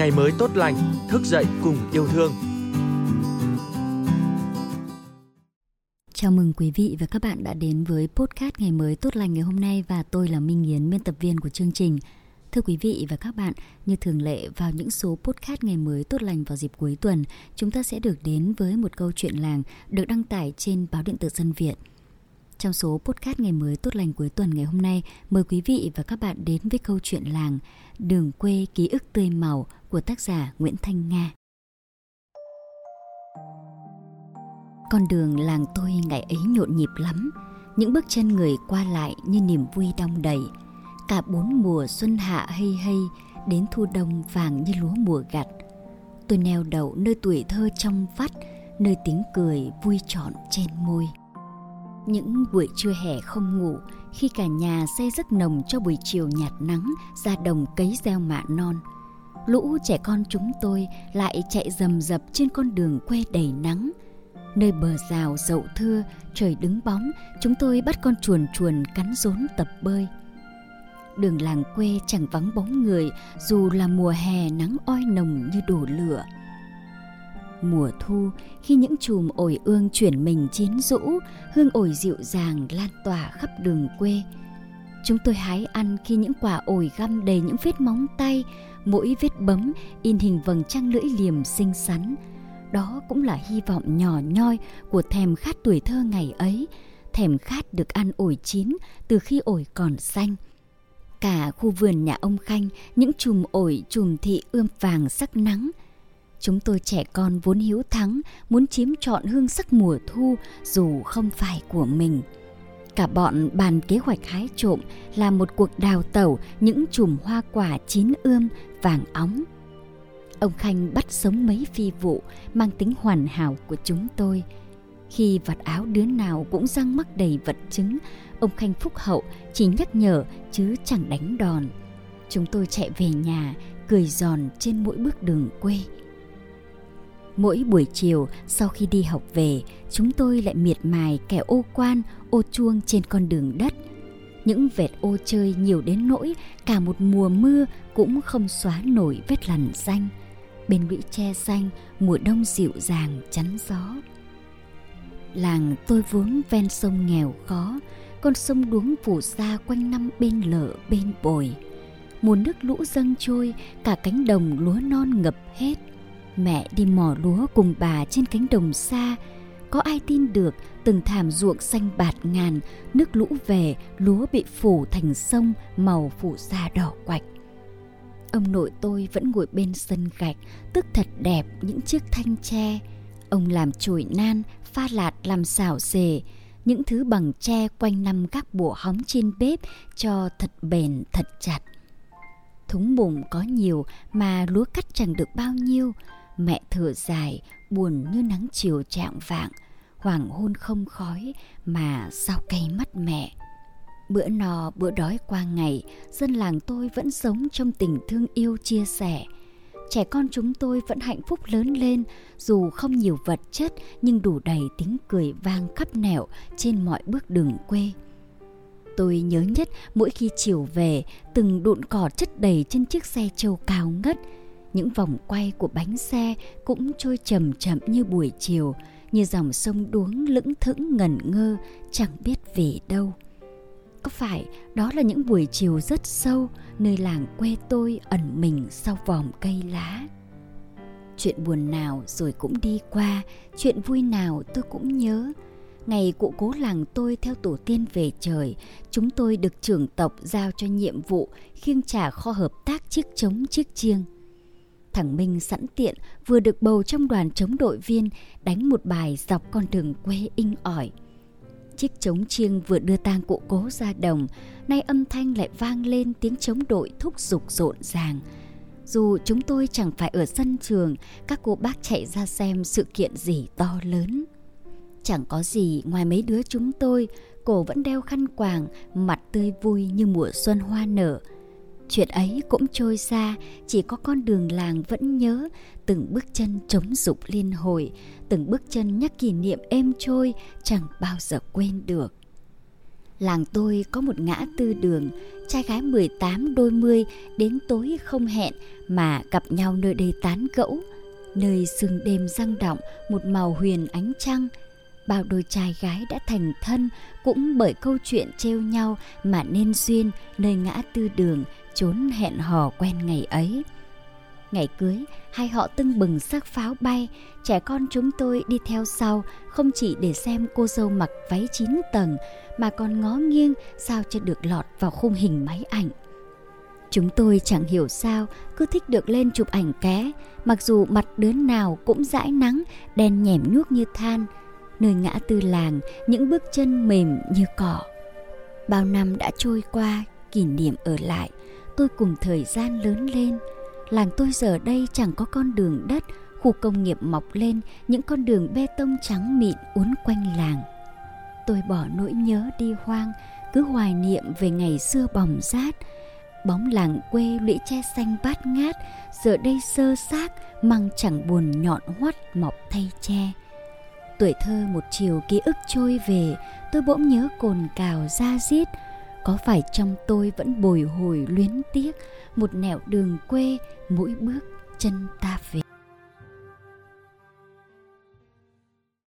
ngày mới tốt lành, thức dậy cùng yêu thương. Chào mừng quý vị và các bạn đã đến với podcast Ngày mới tốt lành ngày hôm nay và tôi là Minh Yến, biên tập viên của chương trình. Thưa quý vị và các bạn, như thường lệ vào những số podcast ngày mới tốt lành vào dịp cuối tuần, chúng ta sẽ được đến với một câu chuyện làng được đăng tải trên báo điện tử Dân Việt. Trong số podcast ngày mới tốt lành cuối tuần ngày hôm nay, mời quý vị và các bạn đến với câu chuyện làng Đường quê ký ức tươi màu của tác giả Nguyễn Thanh Nga. Con đường làng tôi ngày ấy nhộn nhịp lắm, những bước chân người qua lại như niềm vui đong đầy. Cả bốn mùa xuân hạ hay hay, đến thu đông vàng như lúa mùa gặt. Tôi neo đậu nơi tuổi thơ trong vắt, nơi tiếng cười vui trọn trên môi. Những buổi trưa hè không ngủ, khi cả nhà say giấc nồng cho buổi chiều nhạt nắng ra đồng cấy gieo mạ non. Lũ trẻ con chúng tôi lại chạy rầm rập trên con đường quê đầy nắng. Nơi bờ rào dậu thưa, trời đứng bóng, chúng tôi bắt con chuồn chuồn cắn rốn tập bơi. Đường làng quê chẳng vắng bóng người dù là mùa hè nắng oi nồng như đổ lửa mùa thu khi những chùm ổi ương chuyển mình chiến rũ hương ổi dịu dàng lan tỏa khắp đường quê chúng tôi hái ăn khi những quả ổi găm đầy những vết móng tay mỗi vết bấm in hình vầng trăng lưỡi liềm xinh xắn. Đó cũng là hy vọng nhỏ nhoi của thèm khát tuổi thơ ngày ấy thèm khát được ăn ổi chín từ khi ổi còn xanh. Cả khu vườn nhà ông khanh những chùm ổi chùm thị ươm vàng sắc nắng. Chúng tôi trẻ con vốn hiếu thắng, muốn chiếm trọn hương sắc mùa thu dù không phải của mình. Cả bọn bàn kế hoạch hái trộm là một cuộc đào tẩu những chùm hoa quả chín ươm vàng óng. Ông Khanh bắt sống mấy phi vụ mang tính hoàn hảo của chúng tôi. Khi vạt áo đứa nào cũng răng mắc đầy vật chứng, ông Khanh phúc hậu chỉ nhắc nhở chứ chẳng đánh đòn. Chúng tôi chạy về nhà, cười giòn trên mỗi bước đường quê. Mỗi buổi chiều sau khi đi học về, chúng tôi lại miệt mài kẻ ô quan, ô chuông trên con đường đất. Những vệt ô chơi nhiều đến nỗi cả một mùa mưa cũng không xóa nổi vết lằn xanh. Bên lũy tre xanh, mùa đông dịu dàng chắn gió. Làng tôi vốn ven sông nghèo khó, con sông đuống phủ xa quanh năm bên lở bên bồi. Mùa nước lũ dâng trôi, cả cánh đồng lúa non ngập hết Mẹ đi mò lúa cùng bà trên cánh đồng xa. Có ai tin được từng thảm ruộng xanh bạt ngàn Nước lũ về lúa bị phủ thành sông màu phủ da đỏ quạch. Ông nội tôi vẫn ngồi bên sân gạch Tức thật đẹp những chiếc thanh tre. Ông làm chổi nan, pha lạt làm xảo xề Những thứ bằng tre quanh năm các bộ hóng trên bếp Cho thật bền thật chặt. Thúng bụng có nhiều mà lúa cắt chẳng được bao nhiêu. Mẹ thở dài, buồn như nắng chiều trạng vạng, hoàng hôn không khói mà sao cay mắt mẹ. Bữa no bữa đói qua ngày, dân làng tôi vẫn sống trong tình thương yêu chia sẻ. Trẻ con chúng tôi vẫn hạnh phúc lớn lên, dù không nhiều vật chất nhưng đủ đầy tiếng cười vang khắp nẻo trên mọi bước đường quê. Tôi nhớ nhất mỗi khi chiều về, từng đụn cỏ chất đầy trên chiếc xe trâu cao ngất, những vòng quay của bánh xe cũng trôi chậm chậm như buổi chiều, như dòng sông đuống lững thững ngẩn ngơ, chẳng biết về đâu. Có phải đó là những buổi chiều rất sâu, nơi làng quê tôi ẩn mình sau vòng cây lá? Chuyện buồn nào rồi cũng đi qua, chuyện vui nào tôi cũng nhớ. Ngày cụ cố làng tôi theo tổ tiên về trời, chúng tôi được trưởng tộc giao cho nhiệm vụ khiêng trả kho hợp tác chiếc trống chiếc chiêng. Thằng Minh sẵn tiện vừa được bầu trong đoàn chống đội viên đánh một bài dọc con đường quê inh ỏi. Chiếc trống chiêng vừa đưa tang cụ cố ra đồng, nay âm thanh lại vang lên tiếng chống đội thúc giục rộn ràng. Dù chúng tôi chẳng phải ở sân trường, các cô bác chạy ra xem sự kiện gì to lớn. Chẳng có gì ngoài mấy đứa chúng tôi, cổ vẫn đeo khăn quàng, mặt tươi vui như mùa xuân hoa nở, Chuyện ấy cũng trôi xa, chỉ có con đường làng vẫn nhớ, từng bước chân chống dục liên hồi, từng bước chân nhắc kỷ niệm êm trôi, chẳng bao giờ quên được. Làng tôi có một ngã tư đường, trai gái 18 đôi mươi đến tối không hẹn mà gặp nhau nơi đây tán gẫu. Nơi sương đêm răng động một màu huyền ánh trăng. Bao đôi trai gái đã thành thân cũng bởi câu chuyện trêu nhau mà nên duyên nơi ngã tư đường trốn hẹn hò quen ngày ấy. Ngày cưới, hai họ tưng bừng sắc pháo bay, trẻ con chúng tôi đi theo sau, không chỉ để xem cô dâu mặc váy chín tầng, mà còn ngó nghiêng sao cho được lọt vào khung hình máy ảnh. Chúng tôi chẳng hiểu sao cứ thích được lên chụp ảnh ké, mặc dù mặt đứa nào cũng dãi nắng, đen nhẻm nhuốc như than. Nơi ngã tư làng, những bước chân mềm như cỏ. Bao năm đã trôi qua, kỷ niệm ở lại, tôi cùng thời gian lớn lên. Làng tôi giờ đây chẳng có con đường đất, khu công nghiệp mọc lên, những con đường bê tông trắng mịn uốn quanh làng. Tôi bỏ nỗi nhớ đi hoang, cứ hoài niệm về ngày xưa bỏng rát, bóng làng quê lũy tre xanh bát ngát giờ đây sơ xác măng chẳng buồn nhọn hoắt mọc thay tre tuổi thơ một chiều ký ức trôi về, tôi bỗng nhớ cồn cào ra diết. Có phải trong tôi vẫn bồi hồi luyến tiếc, một nẻo đường quê, mỗi bước chân ta về?